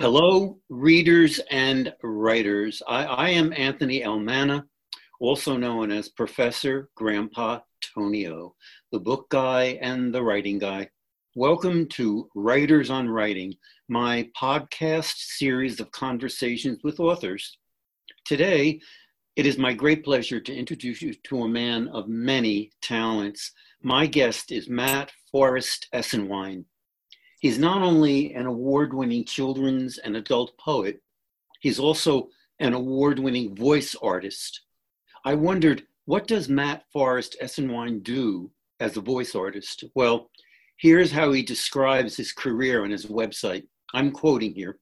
Hello, readers and writers. I, I, am Anthony Elmana, also known as Professor Grandpa Tonio, the book guy and the writing guy. Welcome to Writers on Writing, my podcast series of conversations with authors. Today, it is my great pleasure to introduce you to a man of many talents. My guest is Matt Forrest Esenwein. He's not only an award winning children's and adult poet, he's also an award winning voice artist. I wondered, what does Matt Forrest Esenwein do as a voice artist? Well, here's how he describes his career on his website. I'm quoting here.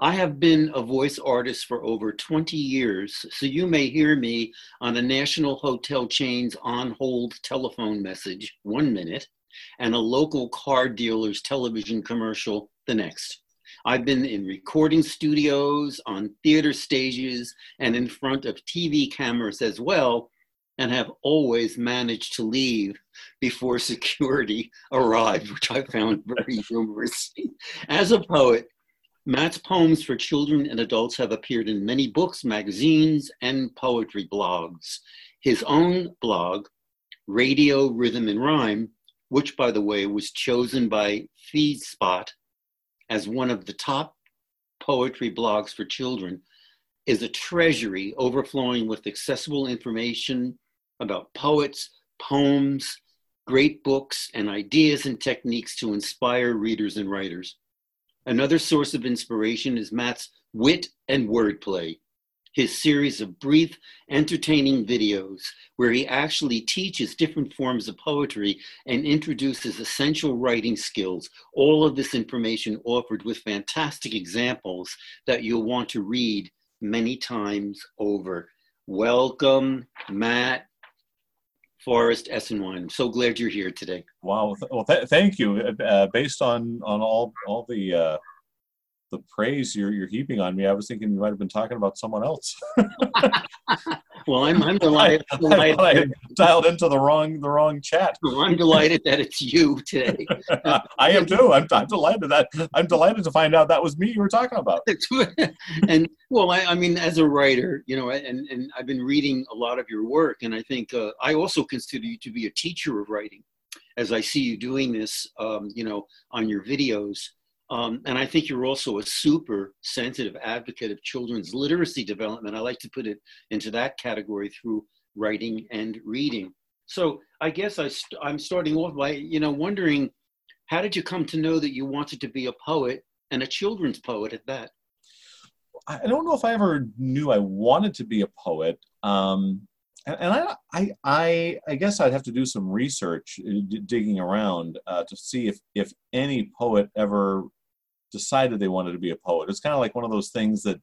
I have been a voice artist for over 20 years, so you may hear me on a national hotel chain's on hold telephone message one minute and a local car dealer's television commercial the next. I've been in recording studios, on theater stages, and in front of TV cameras as well, and have always managed to leave before security arrived, which I found very humorous. As a poet, Matt's poems for children and adults have appeared in many books, magazines, and poetry blogs. His own blog, Radio Rhythm and Rhyme, which, by the way, was chosen by FeedSpot as one of the top poetry blogs for children, is a treasury overflowing with accessible information about poets, poems, great books, and ideas and techniques to inspire readers and writers. Another source of inspiration is Matt's wit and wordplay, his series of brief, entertaining videos where he actually teaches different forms of poetry and introduces essential writing skills. All of this information offered with fantastic examples that you'll want to read many times over. Welcome, Matt Forrest Esenwein. I'm so glad you're here today. Wow. Well, th- thank you. Uh, based on on all all the uh, the praise you're you're heaping on me, I was thinking you might have been talking about someone else. well, I'm, I'm delighted. I, delighted. I, dialed into the wrong the wrong chat. Well, I'm delighted that it's you today. I am too. I'm, I'm delighted that I'm delighted to find out that was me you were talking about. and well, I, I, mean, as a writer, you know, and and I've been reading a lot of your work, and I think uh, I also consider you to be a teacher of writing, as I see you doing this, um, you know, on your videos. Um, and I think you're also a super sensitive advocate of children's literacy development. I like to put it into that category through writing and reading. So I guess I st- I'm starting off by, you know, wondering how did you come to know that you wanted to be a poet and a children's poet at that? I don't know if I ever knew I wanted to be a poet. Um, and, and I, I, I, I, guess I'd have to do some research, uh, digging around uh, to see if, if any poet ever decided they wanted to be a poet. It's kind of like one of those things that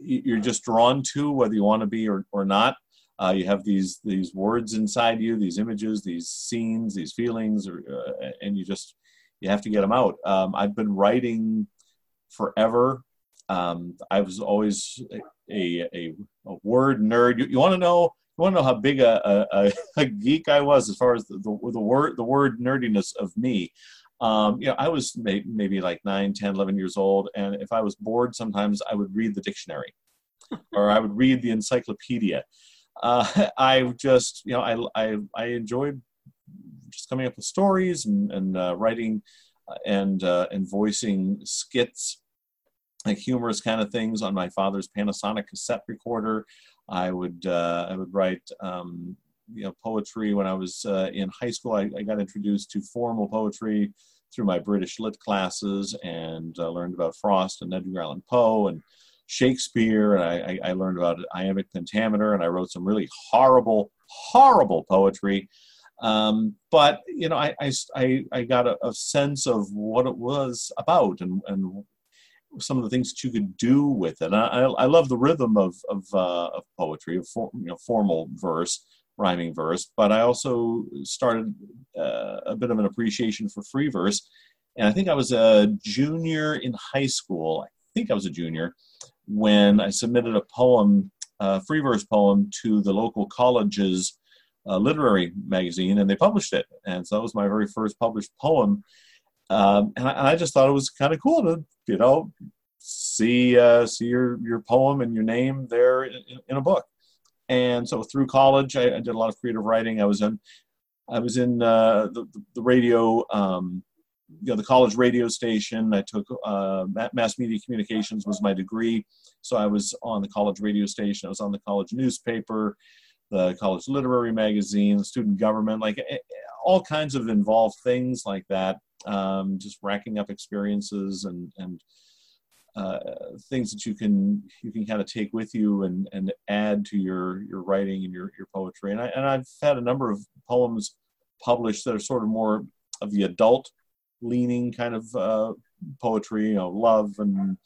you're just drawn to, whether you want to be or, or not. Uh, you have these these words inside you, these images, these scenes, these feelings, or, uh, and you just you have to get them out. Um, I've been writing forever. Um, I was always a, a, a word nerd. You, you want to know want to know how big a, a, a, geek I was as far as the, the, the, word the word nerdiness of me. Um, you know, I was may, maybe like 9, 10, 11 years old, and if I was bored, sometimes I would read the dictionary or I would read the encyclopedia. Uh, I just, you know, I, I, I enjoyed just coming up with stories and, and uh, writing uh, and, uh, and voicing skits, like humorous kind of things on my father's Panasonic cassette recorder. I would, uh, I would write um, you know, poetry when I was uh, in high school. I, I, got introduced to formal poetry through my British lit classes and uh, learned about Frost and Edgar Allan Poe and Shakespeare. And I, I, learned about iambic pentameter and I wrote some really horrible, horrible poetry. Um, but you know, I, I, I got a, a, sense of what it was about and, and some of the things that you could do with it. I, I love the rhythm of of, uh, of poetry, of for, you know, formal verse, rhyming verse, but I also started uh, a bit of an appreciation for free verse. And I think I was a junior in high school. I think I was a junior when I submitted a poem, a free verse poem, to the local college's uh, literary magazine, and they published it. And so that was my very first published poem. Um, and, I, I, just thought it was kind of cool to, you know, see uh, see your your poem and your name there in, in a book. And so through college, I, I, did a lot of creative writing. I was in I was in uh, the, the radio, um, you know, the college radio station. I took uh, mass media communications was my degree, so I was on the college radio station. I was on the college newspaper, the college literary magazine, student government, like eh, eh, all kinds of involved things like that. Um, just racking up experiences and and uh, things that you can you can kind of take with you and and add to your your writing and your your poetry. And I and I've had a number of poems published that are sort of more of the adult leaning kind of uh, poetry, you know, love and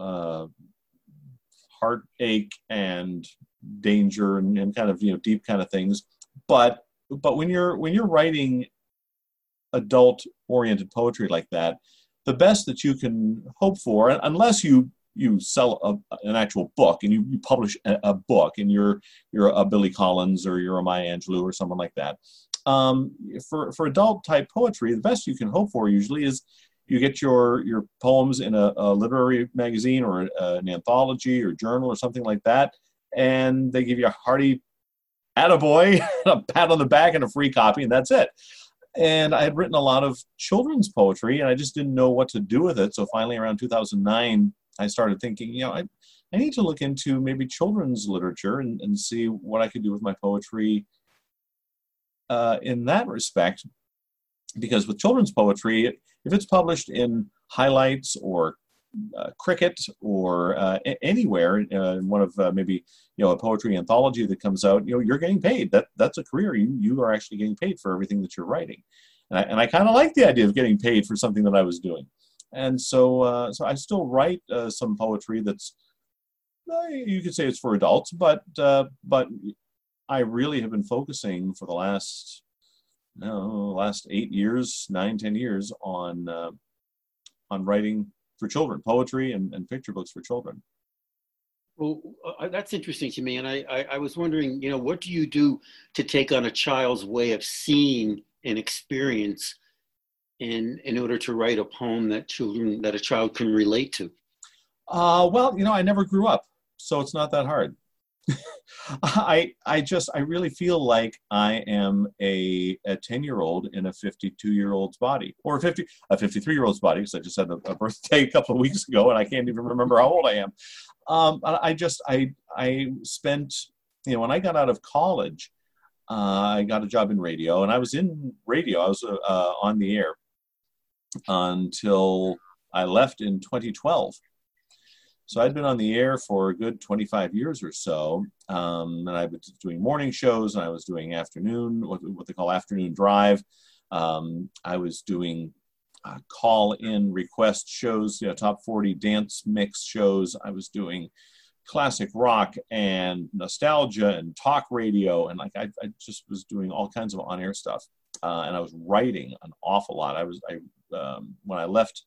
uh, heartache and danger and, and kind of you know deep kind of things. But but when you're when you're writing adult oriented poetry like that, the best that you can hope for, unless you you sell a, an actual book and you, you publish a, a, book and you're you're a Billy Collins or you're a Maya Angelou or someone like that. Um, for for adult type poetry, the best you can hope for usually is you get your your poems in a, a literary magazine or a, an anthology or journal or something like that, and they give you a hearty attaboy, a pat on the back, and a free copy, and that's it. And I had written a lot of children's poetry, and I just didn't know what to do with it. So finally, around 2009, I started thinking, you know, I, I need to look into maybe children's literature and, and see what I could do with my poetry uh, in that respect. Because with children's poetry, if it's published in highlights or uh, cricket or uh, anywhere uh, one of uh, maybe you know a poetry anthology that comes out you know you're getting paid. That that's a career. You you are actually getting paid for everything that you're writing. And i, and I kind of like the idea of getting paid for something that i was doing. And so uh, so i still write uh, some poetry that's you could say it's for adults but but i really have been focusing for the last know, last eight years nine ten years on on writing for children, poetry and, and picture books for children. Well, uh, that's interesting to me. And I, I, I, was wondering, you know, what do you do to take on a child's way of seeing and experience in, in order to write a poem that children, that a child can relate to? Uh, well, you know, I never grew up, so it's not that hard. I I just I really feel like I am a a 10 year old in a 52 year old's body or a 50 a 53 year old's body because I just had a, a, birthday a couple of weeks ago and I can't even remember how old I am. Um, I just I I spent you know when I got out of college, uh, I got a job in radio and I was in radio. I was uh on the air until I left in 2012 so I'd been on the air for a good 25 years or so, um, and I was doing morning shows, and I was doing afternoon, what, what they call afternoon drive. Um, I was doing uh, call-in request shows, you know, top 40 dance mix shows. I was doing classic rock and nostalgia and talk radio, and like I, I just was doing all kinds of on-air stuff. Uh, and I was writing an awful lot. I was I um, when I left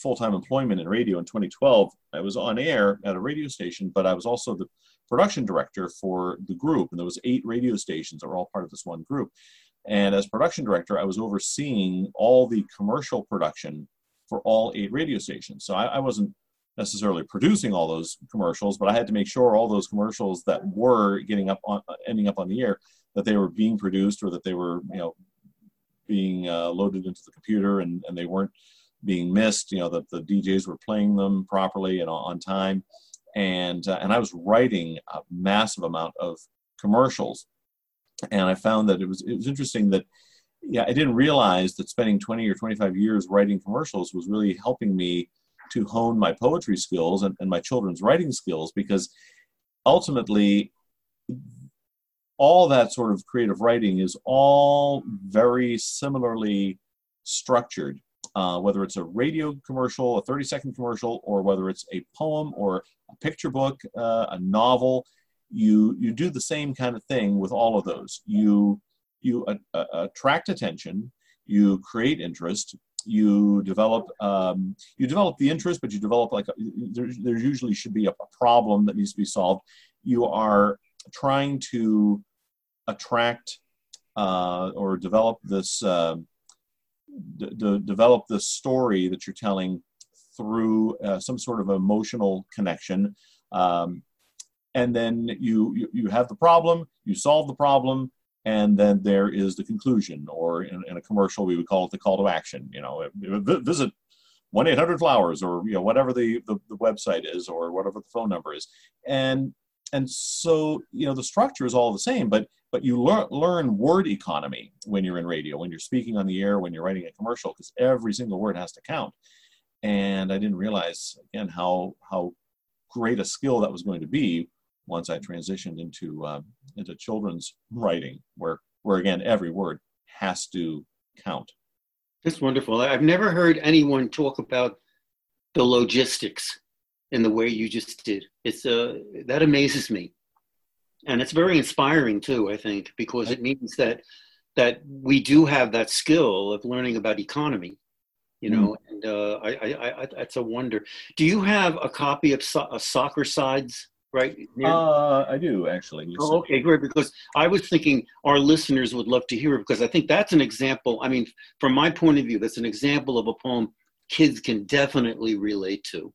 full-time employment in radio in 2012 i was on air at a radio station but i was also the production director for the group and there was eight radio stations that were all part of this one group. And as production director i was overseeing all the commercial production for all eight radio stations. So i, I wasn't necessarily producing all those commercials but i had to make sure all those commercials that were getting up on ending up on the air that they were being produced or that they were you know being uh, loaded into the computer and, and they weren't being missed. You know, that the DJs were playing them properly and on time, and uh, and I was writing a massive amount of commercials, and I found that it was it was interesting that yeah I didn't realize that spending 20 or 25 years writing commercials was really helping me to hone my poetry skills and, and my children's writing skills because ultimately all that sort of creative writing is all very similarly structured uh, whether it's a radio commercial, a 30 second commercial, or whether it's a poem or a picture book, uh, a novel, you, you do the same kind of thing with all of those. You, you attract attention, you create interest, you develop um, you develop the interest, but you develop like a, there, there usually should be a, a problem that needs to be solved. You are trying to attract uh, or develop this uh, d- develop the story that you're telling through uh, some sort of emotional connection. Um, and then you, you, you have the problem, you solve the problem, and then there is the conclusion, or in, in a commercial we would call it the call to action. You know, visit one eight hundred flowers, or you know whatever the, the the website is, or whatever the phone number is, and and so you know the structure is all the same, but but you learn learn word economy when you're in radio, when you're speaking on the air, when you're writing a commercial, because every single word has to count. And I didn't realize again how how great a skill that was going to be once I transitioned into uh, into children's writing, where where again every word has to count. That's wonderful. I've never heard anyone talk about the logistics in the way you just did. It's uh, that amazes me, and it's very inspiring too. I think because it means that that we do have that skill of learning about economy you know, mm. and uh, I, I, I, that's a wonder. Do you have a copy of so- Soccer Sides right? Uh, I do actually. Oh, okay, great. Because I was thinking our listeners would love to hear it because I think that's an example. I mean, from my point of view, that's an example of a poem kids can definitely relate to.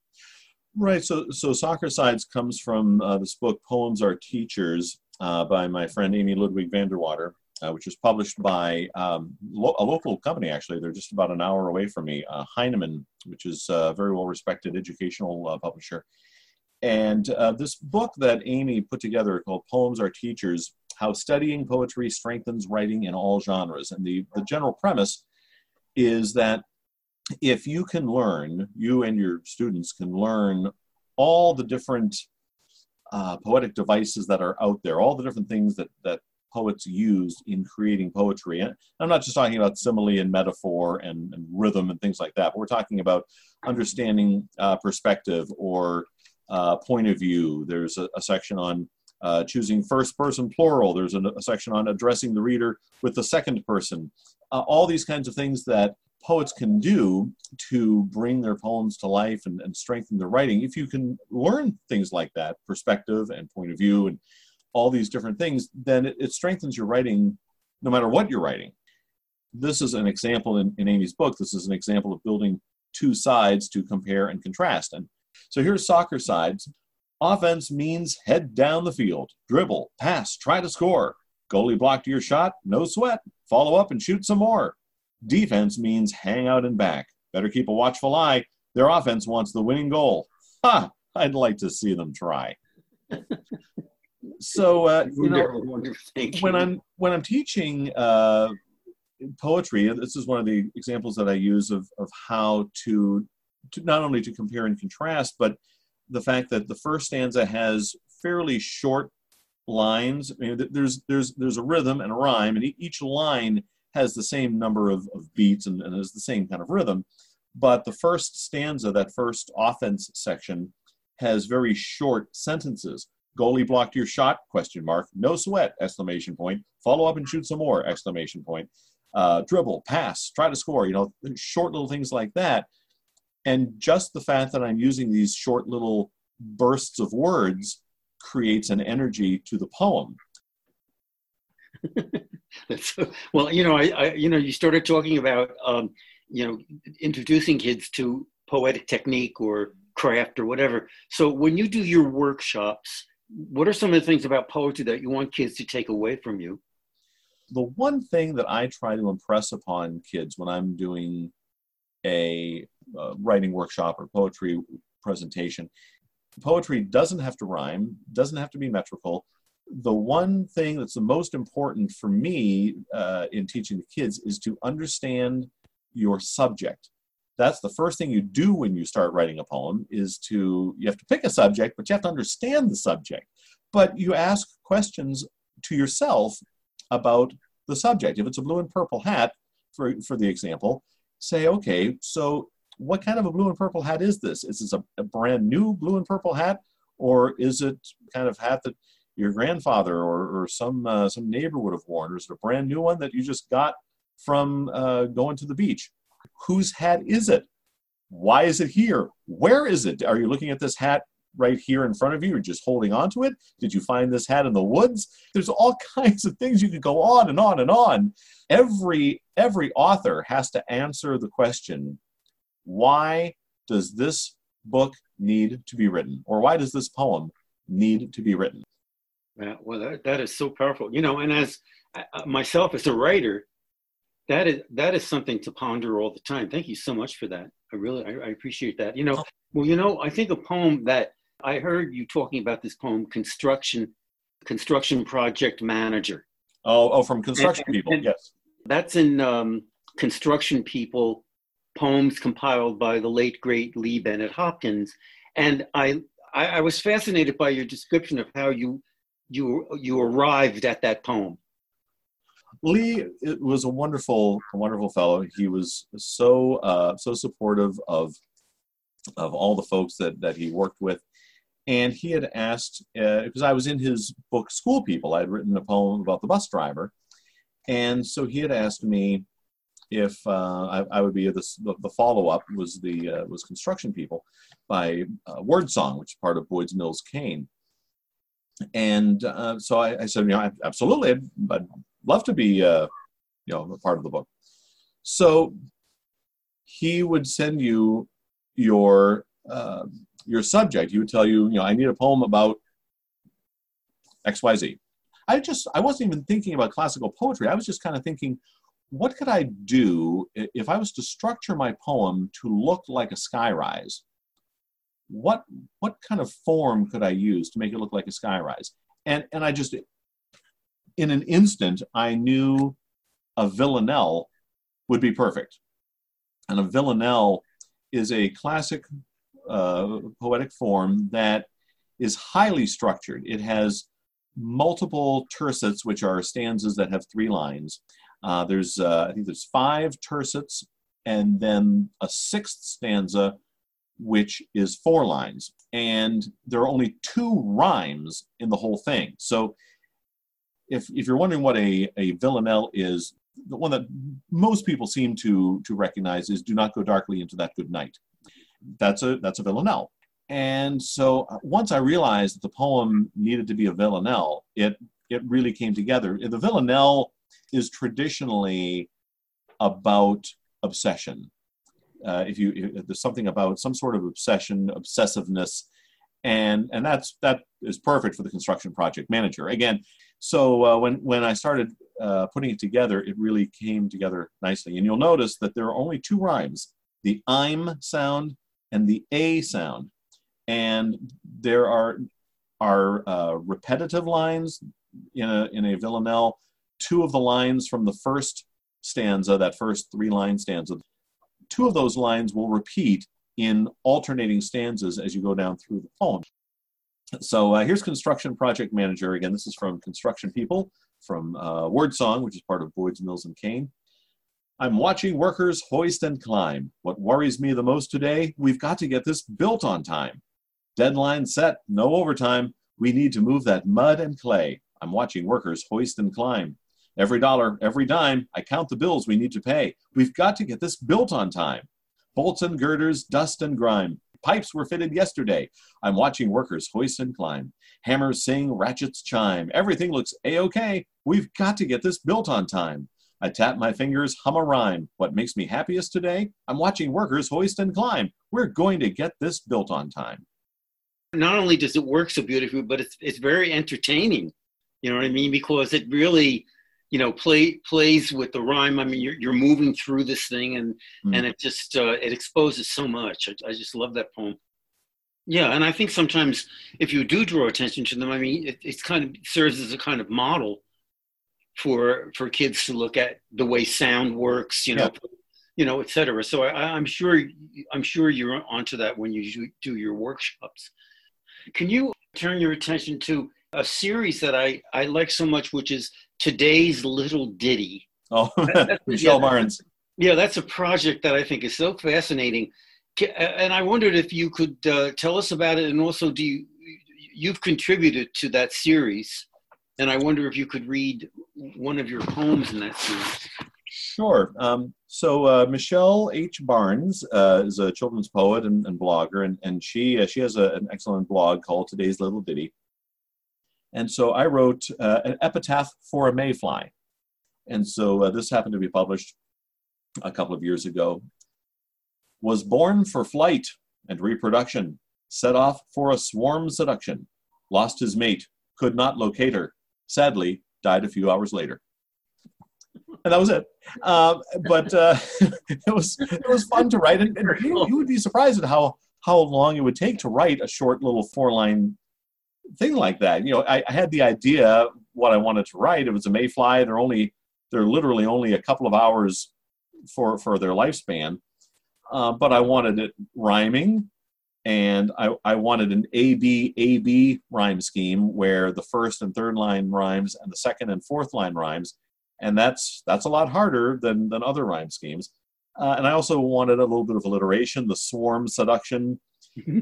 Right. So, so Soccer Sides comes from uh, this book, Poems Are Teachers, uh, by my friend Amy Ludwig VanDerwater, uh, which was published by um, lo- a local company, actually. They're just about an hour away from me, uh, Heinemann, which is a very well respected educational uh, publisher. And uh, this book that Amy put together called Poems Are Teachers How Studying Poetry Strengthens Writing in All Genres. And the, the general premise is that if you can learn, you and your students can learn all the different uh, poetic devices that are out there, all the different things that, that poets use in creating poetry. And I'm not just talking about simile and metaphor and, and rhythm and things like that, but we're talking about understanding uh, perspective or uh, point of view. There's a, a section on uh, choosing first person plural. There's a, a, section on addressing the reader with the second person. Uh, all these kinds of things that poets can do to bring their poems to life and, and strengthen their writing. If you can learn things like that, perspective and point of view and all these different things, then it, it strengthens your writing no matter what you're writing. This is an example in, in Amy's book. This is an example of building two sides to compare and contrast. And so here's soccer sides. Offense means head down the field, dribble, pass, try to score. Goalie blocked your shot, no sweat. Follow up and shoot some more. Defense means hang out and back. Better keep a watchful eye. Their offense wants the winning goal. Ha! I'd like to see them try. so uh, you know, when I'm when I'm teaching uh, poetry, this is one of the examples that I use of of how to to not only to compare and contrast, but the fact that the first stanza has fairly short lines. I mean, there's there's there's a rhythm and a rhyme, and each line has the same number of, of beats and, and has the same kind of rhythm. But the first stanza, that first offense section, has very short sentences. Goalie blocked your shot? Question mark. No sweat! Exclamation point. Follow up and shoot some more! Exclamation point. Uh, dribble, pass, try to score. You know, short little things like that and just the fact that I'm using these short little bursts of words creates an energy to the poem. Well, you know, I, I, you know, you started talking about, um, you know, introducing kids to poetic technique or craft or whatever. So when you do your workshops, what are some of the things about poetry that you want kids to take away from you? The one thing that I try to impress upon kids when I'm doing a uh, writing workshop or poetry presentation. Poetry doesn't have to rhyme, doesn't have to be metrical. The one thing that's the most important for me uh, in teaching the kids is to understand your subject. That's the first thing you do when you start writing a poem is to you have to pick a subject, but you have to understand the subject. But you ask questions to yourself about the subject. If it's a blue and purple hat, for, for the example, say, okay, so what kind of a blue and purple hat is this? Is this a, a brand new blue and purple hat, or is it kind of hat that your grandfather or, or some uh, some neighbor would have worn, or is it a brand new one that you just got from uh, going to the beach? Whose hat is it? Why is it here? Where is it? Are you looking at this hat right here in front of you? You're just holding on to it? Did you find this hat in the woods? There's all kinds of things you could go on and on and on. Every every author has to answer the question why does this book need to be written? Or why does this poem need to be written? Yeah, well, that, that is so powerful. You know, and as uh, myself as a writer, that is that is something to ponder all the time. Thank you so much for that. I really I, I appreciate that. You know, well, you know, I think a poem that I heard you talking about this poem, construction, construction project manager. Oh, oh, from construction And- people. and- yes. That's in um, construction people poems compiled by the late great Lee Bennett Hopkins, and I, I I was fascinated by your description of how you you you arrived at that poem. Lee it was a wonderful, a wonderful fellow. He was so uh, so supportive of of all the folks that that he worked with, and he had asked because I was in his book School People. I had written a poem about the bus driver, and so he had asked me if uh, I, I would be the, the follow up was the uh, was Construction People by uh, WordSong, which is part of Boyd's Mills Kane. And uh, so I, I said, you know, absolutely, I'd, love to be, uh, you know, a part of the book. So he would send you your uh, your subject. He would tell you, you know, I need a poem about X, Y, Z. I just I wasn't even thinking about classical poetry. I was just kind of thinking, what could I do if I was to structure my poem to look like a skyrise? What what kind of form could I use to make it look like a skyrise? And and I just in an instant I knew a villanelle would be perfect. And a villanelle is a classic uh, poetic form that is highly structured. It has multiple tercets, which are stanzas that have three lines. Uh, there's, uh, I think there's five tercets, and then a sixth stanza, which is four lines. And there are only two rhymes in the whole thing. So if, if you're wondering what a, a villanelle is, the one that most people seem to, to recognize is do not go darkly into that good night. That's a, that's a villanelle. And so uh, once I realized that the poem needed to be a villanelle, it, it really came together. The villanelle is traditionally about obsession. Uh, if you if there's something about some sort of obsession, obsessiveness, and and that's that is perfect for the construction project manager. Again, so uh, when when I started uh, putting it together, it really came together nicely. And you'll notice that there are only two rhymes: the I'm sound and the a sound, and there are are uh, repetitive lines in a in a villanelle. Two of the lines from the first stanza, that first three line stanza, two of those lines will repeat in alternating stanzas as you go down through the poem. So uh, here's Construction Project Manager. Again, this is from Construction People, from uh, WordSong, which is part of Boyd's Mills and Kane. I'm watching workers hoist and climb. What worries me the most today, we've got to get this built on time. Deadline set, no overtime. We need to move that mud and clay. I'm watching workers hoist and climb. Every dollar, every dime, I count the bills we need to pay. We've got to get this built on time. Bolts and girders, dust and grime. Pipes were fitted yesterday. I'm watching workers hoist and climb. Hammers sing, ratchets chime. Everything looks a-okay. We've got to get this built on time. I tap my fingers, hum a rhyme. What makes me happiest today? I'm watching workers hoist and climb. We're going to get this built on time. Not only does it work so beautifully, but it's it's very entertaining. You know what I mean? Because it really, you know, play plays with the rhyme. I mean, you're you're moving through this thing, and Mm. and it just uh, it exposes so much. I, I just love that poem. Yeah, and I think sometimes if you do draw attention to them, I mean, it, it's kind of serves as a kind of model for for kids to look at the way sound works, you know, you know, et cetera. So I, I'm sure I'm sure you're onto that when you do- do your workshops. Can you turn your attention to a series that I I like so much, which is today's little ditty? Oh, That- Michelle yeah, Barnes. Yeah, that's a project that I think is so fascinating, and I wondered if you could uh, tell us about it, and also do you you've contributed to that series, and I wonder if you could read one of your poems in that series. Sure. Um, so uh, Michelle H. Barnes uh, is a children's poet and, and blogger, and, and she uh, she has a, an excellent blog called Today's Little Ditty. And so I wrote uh, an epitaph for a mayfly, and so uh, this happened to be published a couple of years ago. was born for flight and reproduction, set off for a swarm seduction, lost his mate, could not locate her, sadly died a few hours later. And that was it. Um, but uh, it was it was fun to write, and, and you, you would be surprised at how how long it would take to write a short little four line thing like that. You know, I, I, had the idea what I wanted to write. It was a mayfly. They're only they're literally only a couple of hours for for their lifespan, uh, but I wanted it rhyming, and I I wanted an A B A B rhyme scheme where the first and third line rhymes and the second and fourth line rhymes, and that's that's a lot harder than than other rhyme schemes. Uh, and I also wanted a little bit of alliteration, the swarm seduction.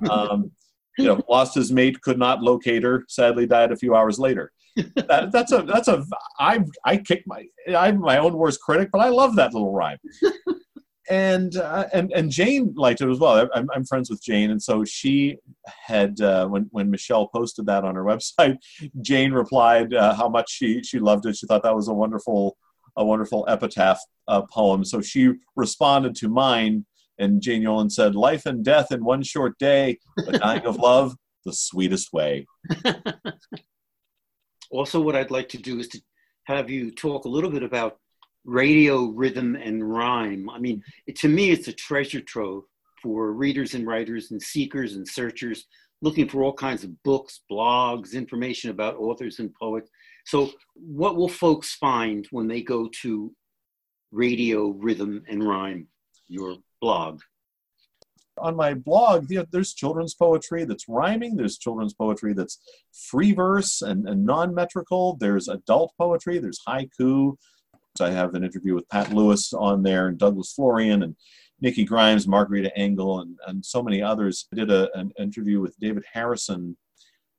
Um, you know, lost his mate, could not locate her, sadly died a few hours later. That, that's a that's a I I kick my I'm my own worst critic, but I love that little rhyme. and uh, and and Jane liked it as well. I'm, I'm friends with Jane, and so she had uh, when when Michelle posted that on her website, Jane replied uh, how much she she loved it. She thought that was a wonderful a wonderful epitaph uh, poem. So she responded to mine, and Jane Yolen said, "Life and death in one short day, but dying of love, the sweetest way." also, what I'd like to do is to have you talk a little bit about radio rhythm and rhyme. I mean, it, to me, it's a treasure trove for readers and writers and seekers and searchers looking for all kinds of books, blogs, information about authors and poets. So, what will folks find when they go to Radio Rhythm and Rhyme, your blog? On my blog, there's children's poetry that's rhyming, there's children's poetry that's free verse and, and non metrical, there's adult poetry, there's haiku. I have an interview with Pat Lewis on there, and Douglas Florian, and Nikki Grimes, Margarita Engle, and, and so many others. I did a, an interview with David Harrison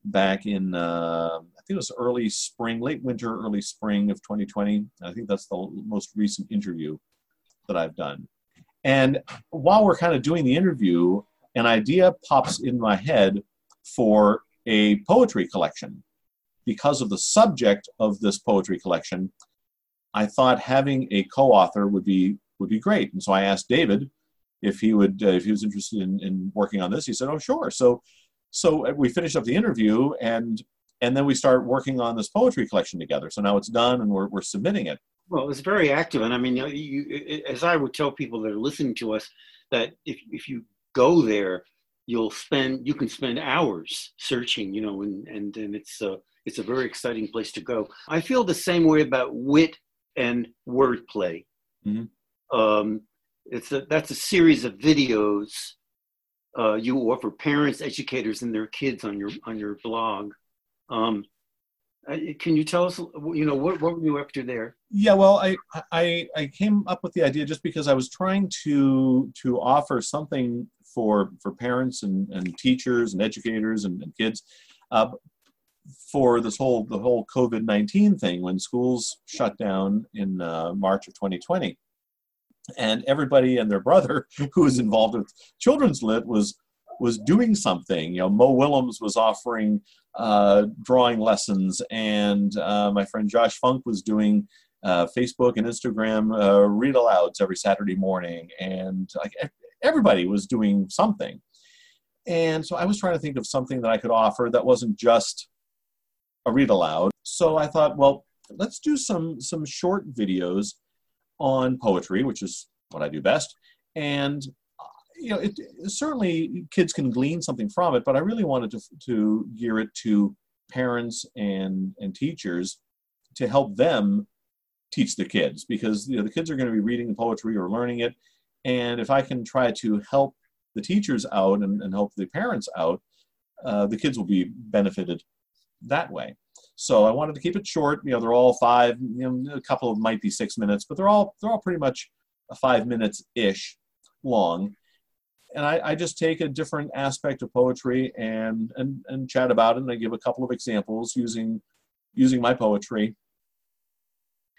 back in uh, I think it was early spring, late winter, early spring of 2020. I think that's the most recent interview that I've done. And while we're kind of doing the interview, an idea pops in my head for a poetry collection. Because of the subject of this poetry collection, I thought having a co-author would be would be great. And so I asked David if he would uh, if he was interested in, in working on this. He said, "Oh, sure." So so uh, we finished up the interview and and then we start working on this poetry collection together. So now it's done and we're, we're submitting it. Well, it's very active. And I mean, you, you, as I would tell people that are listening to us, that if, if you go there, you'll spend, you can spend hours searching, you know, and, and, and it's, a, it's a very exciting place to go. I feel the same way about wit and wordplay. Mm-hmm. Um, it's a, that's a series of videos uh, you offer parents, educators, and their kids on your on your blog. Um, can you tell us, you know, what, what were you up to there? Yeah, well, I, I I came up with the idea just because I was trying to to offer something for for parents and, and teachers and educators and, and kids uh, for this whole the whole COVID nineteen thing when schools shut down in uh, March of 2020 and everybody and their brother who was involved with children's lit was was doing something. You know, Mo Willems was offering uh, drawing lessons, and uh, my friend Josh Funk was doing uh, Facebook and Instagram uh, read alouds every Saturday morning, and like everybody was doing something. And so I was trying to think of something that I could offer that wasn't just a read aloud. So I thought, well, let's do some some short videos on poetry, which is what I do best. And you know, it, certainly kids can glean something from it, but I really wanted to to gear it to parents and and teachers to help them teach the kids because you know the kids are going to be reading the poetry or learning it, and if I can try to help the teachers out and, and help the parents out, uh, the kids will be benefited that way. So I wanted to keep it short. You know, they're all five. You know, a couple of might be six minutes, but they're all they're all pretty much five minutes ish long. And I, I just take a different aspect of poetry and and and chat about it. And I give a couple of examples using using my poetry.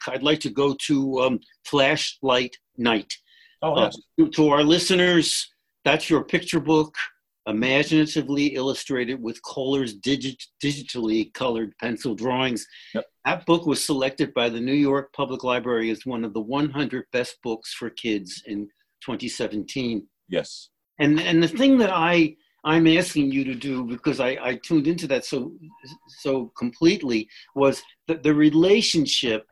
I'd like to go to um, Flashlight Night. Oh, yes. uh, to, to our listeners, that's your picture book imaginatively illustrated with Koehler's digit, digitally colored pencil drawings. Yep. That book was selected by the New York Public Library as one of the 100 best books for kids in 2017. Yes. And and the thing that I I'm asking you to do because I, I tuned into that so so completely was the, the relationship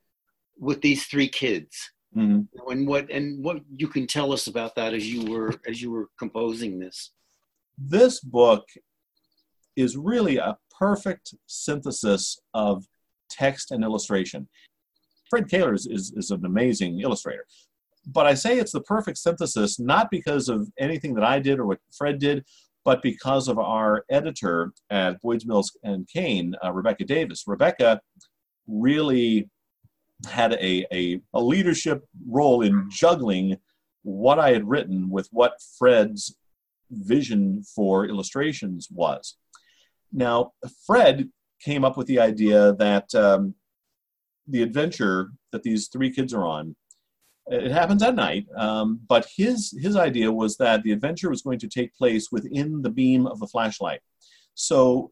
with these three kids Mm-hmm. and what and what you can tell us about that as you were as you were composing this This book is really a perfect synthesis of text and illustration. Fred Koehler is, is, is an amazing illustrator. But I say it's the perfect synthesis not because of anything that I did or what Fred did, but because of our editor at Boyd's Mills and Kane, uh, Rebecca Davis. Rebecca really had a, a, a leadership role in juggling what I had written with what Fred's vision for illustrations was. Now, Fred came up with the idea that um, the adventure that these three kids are on it happens at night um, but his his idea was that the adventure was going to take place within the beam of the flashlight. So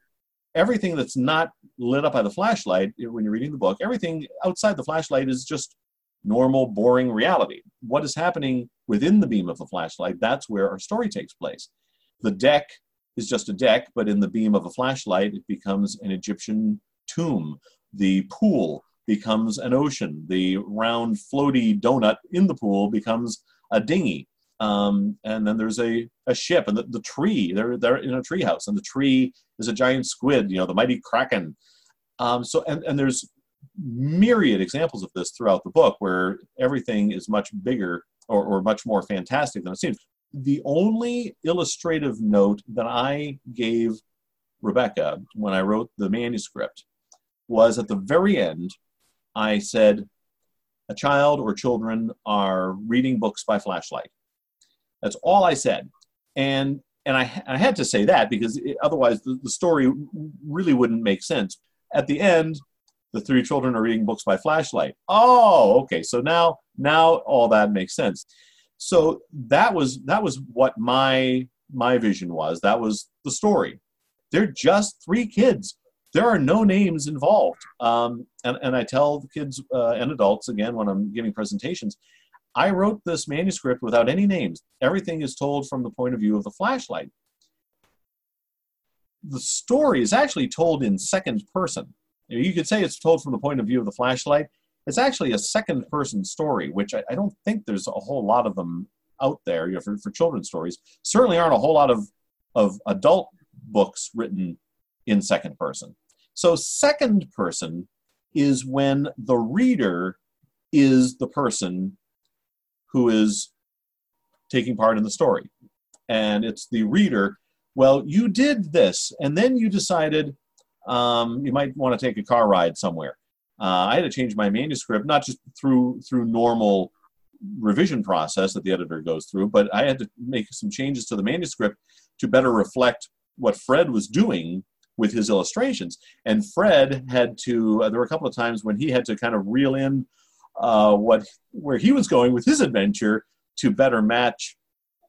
everything that's not lit up by the flashlight when you're reading the book everything outside the flashlight is just normal boring reality. What is happening within the beam of the flashlight that's where our story takes place. The deck is just a deck but in the beam of a flashlight it becomes an egyptian tomb. The pool becomes an ocean. The round, floaty donut in the pool becomes a dinghy. Um, and then there's a, a ship, and the, the tree, they're, they're in a tree house, and the tree is a giant squid, you know, the mighty kraken. Um, so, and, and there's myriad examples of this throughout the book where everything is much bigger or, or much more fantastic than it seems. The only illustrative note that I gave Rebecca when I wrote the manuscript was at the very end I said, a child or children are reading books by flashlight. That's all I said. And and I, I had to say that because it, otherwise the, the story really wouldn't make sense. At the end, the three children are reading books by flashlight. Oh, okay. So now now all that makes sense. So that was that was what my my vision was. That was the story. They're just three kids there are no names involved. Um, and, and I tell the kids uh, and adults again when I'm giving presentations, I wrote this manuscript without any names. Everything is told from the point of view of the flashlight. The story is actually told in second person. You could say it's told from the point of view of the flashlight. It's actually a second person story, which I, I don't think there's a whole lot of them out there you know, for, for children's stories. Certainly aren't a whole lot of, of adult books written in second person. So, second person is when the reader is the person who is taking part in the story. And it's the reader, well, you did this, and then you decided um, you might want to take a car ride somewhere. Uh, I had to change my manuscript, not just through through normal revision process that the editor goes through, but I had to make some changes to the manuscript to better reflect what Fred was doing with his illustrations. And Fred had to, uh, there were a couple of times when he had to kind of reel in uh, what where he was going with his adventure to better match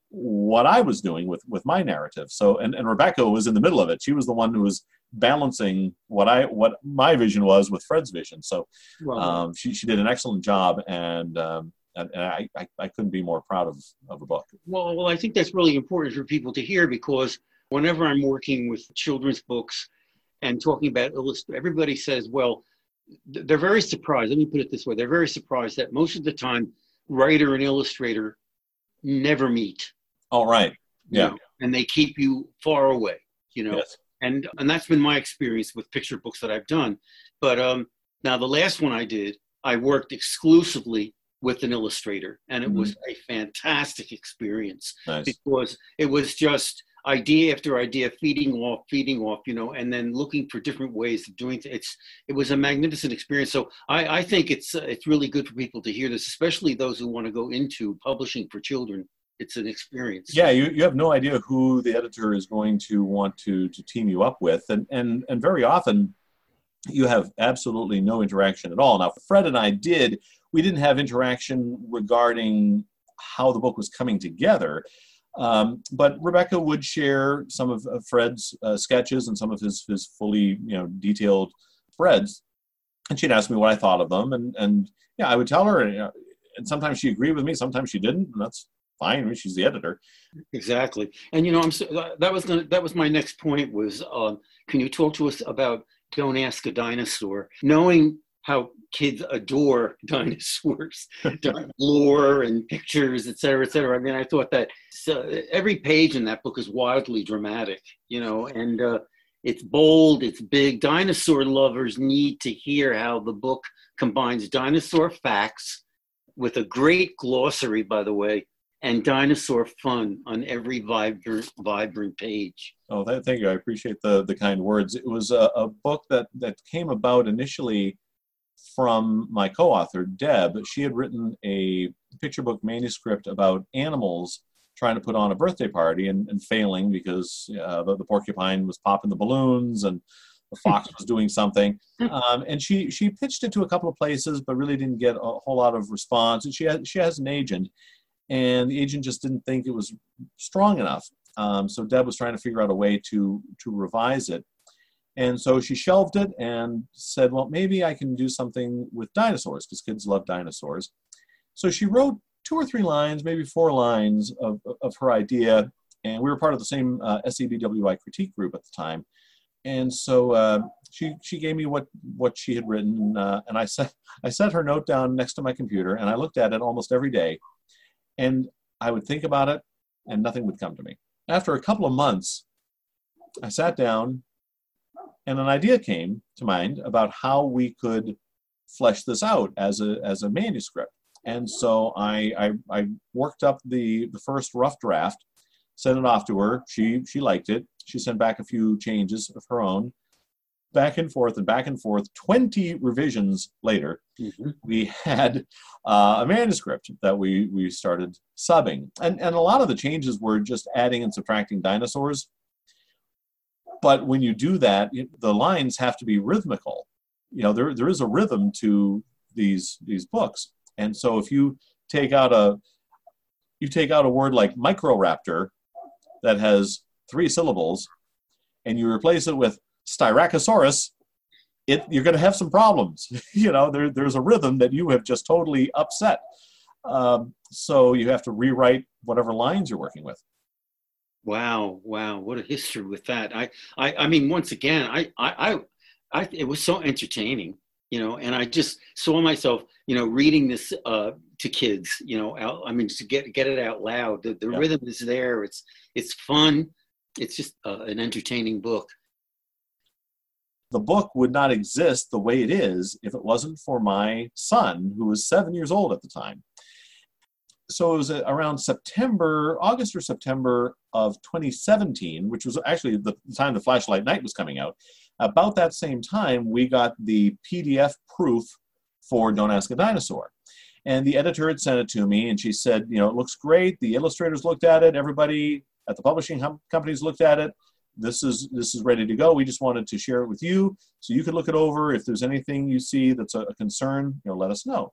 what I was doing with with my narrative. So and, and Rebecca was in the middle of it. She was the one who was balancing what I what my vision was with Fred's vision. So um, she she did an excellent job and um, and, and I, I, I couldn't be more proud of of a book. Well, well, I think that's really important for people to hear because whenever I'm working with children's books and talking about illustration, everybody says, well, they're very surprised. Let me put it this way they're very surprised that most of the time, writer and illustrator never meet. All right. Yeah. You know, and they keep you far away, you know. Yes. And and that's been my experience with picture books that I've done. But um, now the last one I did, I worked exclusively with an illustrator, and it mm-hmm. was a fantastic experience nice. because it was just idea after idea feeding off feeding off you know and then looking for different ways of doing it it's it was a magnificent experience. So i i think it's uh, it's really good for people to hear this especially those who want to go into publishing for children. It's an experience. Yeah you, you have no idea who the editor is going to want to to team you up with and and and very often you have absolutely no interaction at all. Now fred and i did we didn't have interaction regarding how the book was coming together um, but Rebecca would share some of, Fred's uh, sketches and some of his, his fully you know detailed threads, and she'd ask me what I thought of them, and and yeah, I would tell her, and, you know, and sometimes she agreed with me, sometimes she didn't, and that's fine. She's the editor. Exactly. And you know, I'm so, that was gonna, that was my next point. Was um, can you talk to us about Don't Ask a Dinosaur? Knowing how kids adore dinosaurs, lore and pictures, et cetera, et cetera. I mean, I thought that so every page in that book is wildly dramatic, you know, and uh, it's bold, it's big. Dinosaur lovers need to hear how the book combines dinosaur facts with a great glossary, by the way, and dinosaur fun on every vibrant, vibrant page. Oh, thank you. I appreciate the, the kind words. It was a, a book that, that came about initially from my co-author Deb. She had written a picture book manuscript about animals trying to put on a birthday party and, and failing because uh, the, the, porcupine was popping the balloons and the fox was doing something. Um, and she she pitched it to a couple of places, but really didn't get a whole lot of response. And she has she has an agent, and the agent just didn't think it was strong enough. Um, so Deb was trying to figure out a way to to revise it. And so she shelved it and said, well, maybe I can do something with dinosaurs because kids love dinosaurs. So she wrote two or three lines, maybe four lines of, of her idea. And we were part of the same uh, SCBWI critique group at the time. And so uh, she, she gave me what, what she had written. Uh, and I set, I set her note down next to my computer and I looked at it almost every day. And I would think about it and nothing would come to me. After a couple of months, I sat down and an idea came to mind about how we could flesh this out as a, as a manuscript. And so I, I, I worked up the, the first rough draft, sent it off to her. She, she liked it. She sent back a few changes of her own. Back and forth and back and forth. 20 revisions later, mm-hmm. we had uh, a manuscript that we, we started subbing. And, and a lot of the changes were just adding and subtracting dinosaurs but when you do that, the lines have to be rhythmical. You know, there, there is a rhythm to these these books. And so if you take out a you take out a word like microraptor that has three syllables and you replace it with styracosaurus, it, you're going to have some problems. you know, there, there's a rhythm that you have just totally upset. Um, so you have to rewrite whatever lines you're working with. Wow, wow, what a history with that. I, I, I mean, once again, I, I, I, I, it was so entertaining, you know, and I just saw myself, you know, reading this uh, to kids, you know, out, I mean, to get get it out loud. The, the yeah. rhythm is there. It's it's fun. It's just uh, an entertaining book. The book would not exist the way it is if it wasn't for my son, who was seven years old at the time so it was uh, around September, August or September of 2017, which was actually the time the Flashlight Night was coming out. About that same time, we got the PDF proof for Don't Ask a Dinosaur. And the editor had sent it to me, and she said, you know, it looks great. The illustrators looked at it. Everybody at the publishing hum- companies looked at it. This is this is ready to go. We just wanted to share it with you, so you could look it over. If there's anything you see that's a, a concern, you know, let us know.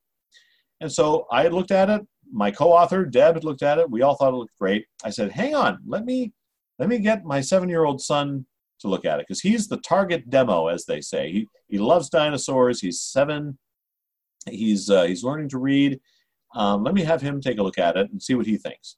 And so I looked at it my co-author Deb had looked at it. We all thought it looked great. I said, "Hang on, let me let me get my seven-year-old son to look at it because he's the target demo, as they say. He he loves dinosaurs. He's seven. He's uh, he's learning to read. Um, let me have him take a look at it and see what he thinks."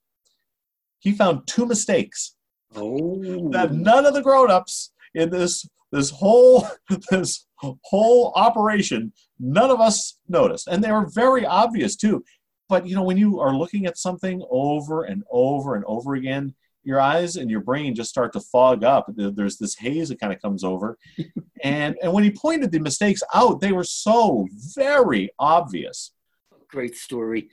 He found two mistakes oh. that none of the grown-ups in this this whole this whole operation none of us noticed and they were very obvious too but you know, when you are looking at something over and over and over again, your eyes and your brain just start to fog up. There's this haze that kind of comes over. and and when he pointed the mistakes out, they were so very obvious. Great story,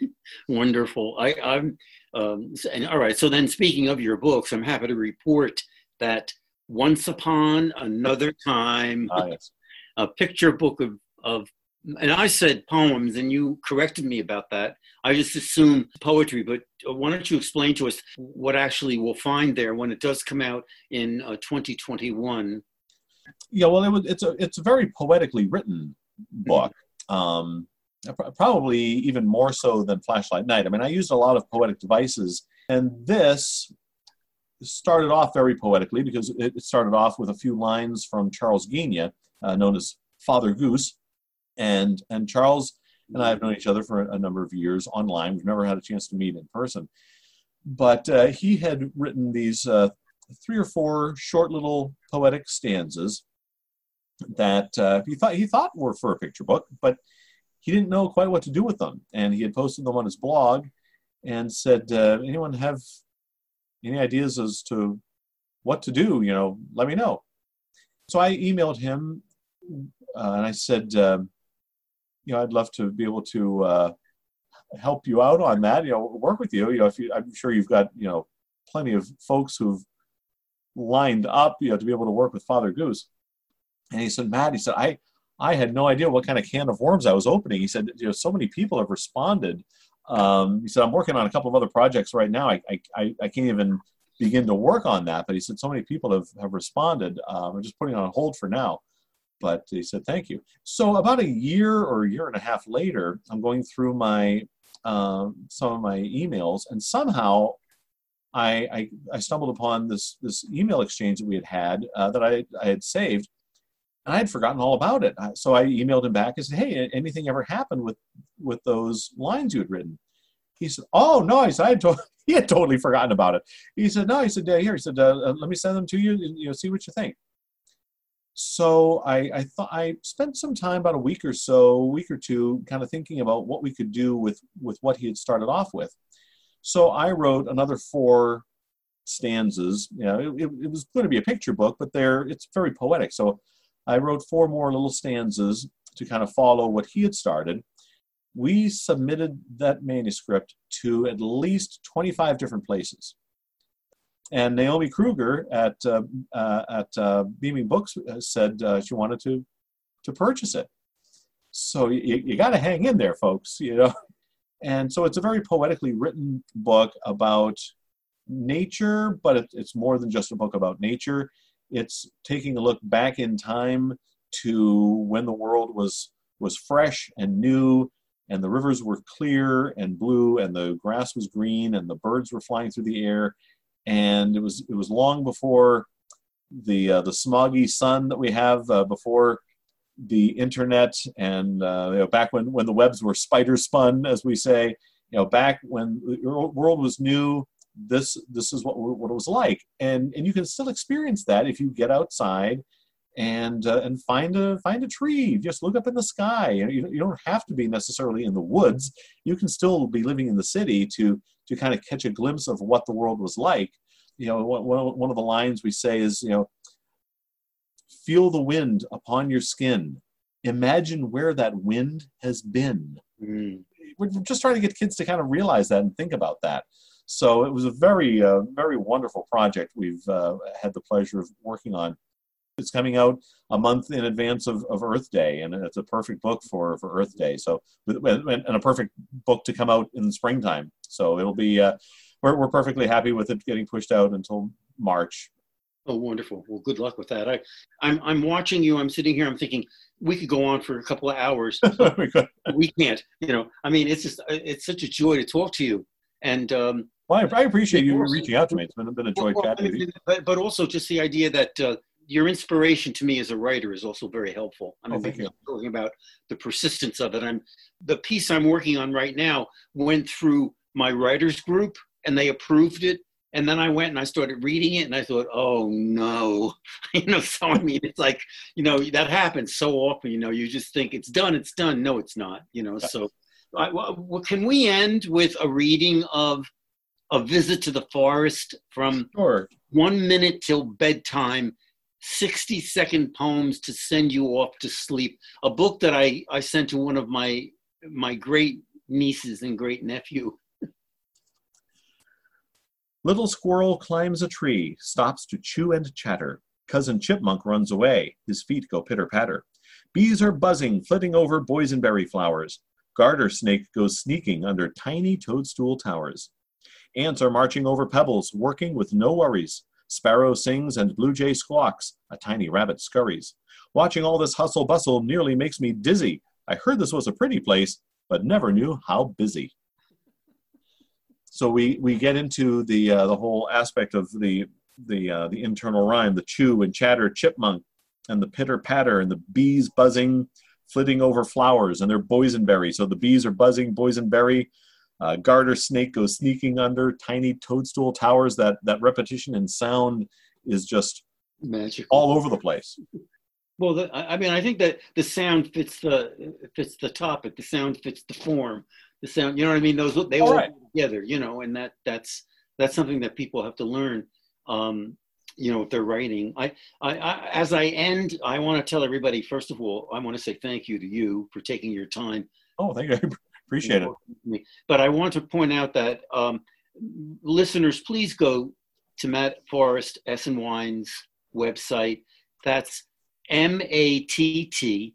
wonderful. I, I'm um, and all right. So then, speaking of your books, I'm happy to report that once upon another time, ah, yes. a picture book of of and I said poems, and you corrected me about that. I just assumed poetry, but why don't you explain to us what actually we'll find there when it does come out in uh, 2021? Yeah, well, it was, it's a it's a very poetically written book. Um, probably even more so than Flashlight Night. I mean, I used a lot of poetic devices, and this started off very poetically because it started off with a few lines from Charles Ghigna, uh, known as Father Goose, and and Charles and I have known each other for a number of years online. We've never had a chance to meet in person. but uh, he had written these uh, three or four short little poetic stanzas that uh, he thought he thought were for a picture book, but he didn't know quite what to do with them. And he had posted them on his blog and said, uh, "Anyone have any ideas as to what to do? You know, let me know." So I emailed him uh, and I said, um, "You know, I'd love to be able to." Uh, help you out on that you know work with you you know if you i'm sure you've got you know plenty of folks who've lined up you know to be able to work with father goose and he said, Matt, he said, I, I had no idea what kind of can of worms I was opening. He said, you know, so many people have responded. Um, he said, I'm working on a couple of other projects right now. I, I, I can't even begin to work on that. But he said, so many people have, have responded. Um, I'm just putting on hold for now. But he said, thank you. So about a year or a year and a half later, I'm going through my um, some of my emails, and somehow I, I, I, stumbled upon this this email exchange that we had had uh, that I, I had saved, and I had forgotten all about it. So I emailed him back and said, "Hey, anything ever happened with with those lines you had written?" He said, "Oh no," I said, I had to- he had totally forgotten about it. He said, "No," he said, "Here," he said, uh, uh, "Let me send them to you, you know, see what you think." So I, I thought I spent some time, about a week or so, week or two, kind of thinking about what we could do with with what he had started off with. So I wrote another four stanzas. You know, it, it was going to be a picture book, but there it's very poetic. So I wrote four more little stanzas to kind of follow what he had started. We submitted that manuscript to at least 25 different places. And Naomi Krueger at uh, uh, at uh, Beaming Books uh, said uh, she wanted to to purchase it. So you, you got to hang in there, folks. You know, and so it's a very poetically written book about nature, but it, it's more than just a book about nature. It's taking a look back in time to when the world was was fresh and new and the rivers were clear and blue and the grass was green and the birds were flying through the air and it was it was long before the uh, the smoggy sun that we have uh, before the internet and uh, you know, back when when the webs were spider spun as we say you know back when the world was new this this is what what it was like. And and you can still experience that if you get outside and uh, and find a find a tree. Just look up in the sky. You, you don't have to be necessarily in the woods. You can still be living in the city to to kind of catch a glimpse of what the world was like. You know one, one of the lines we say is you know feel the wind upon your skin. Imagine where that wind has been. Mm. we're just trying to get kids to kind of realize that and think about that. So it was a very, uh, very wonderful project we've uh, had the pleasure of working on. It's coming out a month in advance of, of Earth Day, and it's a perfect book for, for Earth Day. So, and a perfect book to come out in the springtime. So it'll be, uh, we're, we're perfectly happy with it getting pushed out until March. Oh, wonderful! Well, good luck with that. I, I'm I'm watching you. I'm sitting here. I'm thinking we could go on for a couple of hours. we, we can't. You know, I mean, it's just it's such a joy to talk to you. And um, well, I, appreciate you reaching out to me. It's been, been a joy well, chatting with you. But, but also just the idea that uh, your inspiration to me as a writer is also very helpful. I mean, oh, talking about the persistence of it. I'm the piece I'm working on right now went through my writers group and they approved it. And then I went and I started reading it and I thought, oh no, you know, so I mean, it's like, you know, that happens so often, you know, you just think it's done, it's done. No, it's not, you know, so I, well, can we end with a reading of a visit to the forest from sure. one minute till bedtime 60 second poems to send you off to sleep. A book that i i sent to one of my my great nieces and great nephew. Little squirrel climbs a tree stops to chew and chatter. Cousin chipmunk runs away his feet go pitter patter. Bees are buzzing flitting over boysenberry flowers. Garter snake goes sneaking under tiny toadstool towers. Ants are marching over pebbles, working with no worries. Sparrow sings and blue jay squawks. A tiny rabbit scurries. Watching all this hustle bustle nearly makes me dizzy. I heard this was a pretty place, but never knew how busy. So we, we get into the uh, the whole aspect of the the uh, the internal rhyme, the chew and chatter chipmunk, and the pitter patter, and the bees buzzing, flitting over flowers, and they're boysenberry. So the bees are buzzing boysenberry, uh, garter snake goes sneaking under, tiny toadstool towers. That that repetition and sound is just Magical. all over the place. Well, the, I mean, I think that the sound fits the fits the topic. The sound fits the form. The sound, you know what I mean? Those they all, All right. together, you know, and that that's that's something that people have to learn. Um, you know, if they're writing. I, I, I, as I end, I want to tell everybody. First of all, I want to say thank you to you for taking your time Oh, thank you. Appreciate it. me. But I want to point out that um, listeners, please go to Matt Forrest Esenwine's website. That's M A T T.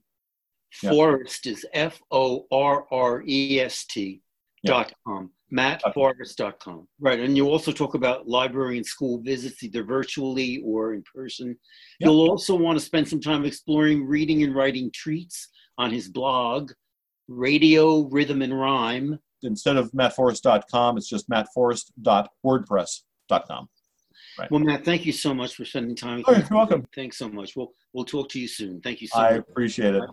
Forrest is F O R R E S T dot com. MattForrest.com. Right. And you also talk about library and school visits, either virtually or in person. Yep. You'll also want to spend some time exploring reading and writing treats on his blog, Radio Rhythm and Rhyme. Instead of mattforrest.com, it's just mattforrest.wordpress.com. Well, Matt, thank you so much for spending time with Oh, you're welcome. Thanks so much. We'll we'll talk to you soon. Thank you so I much. appreciate it.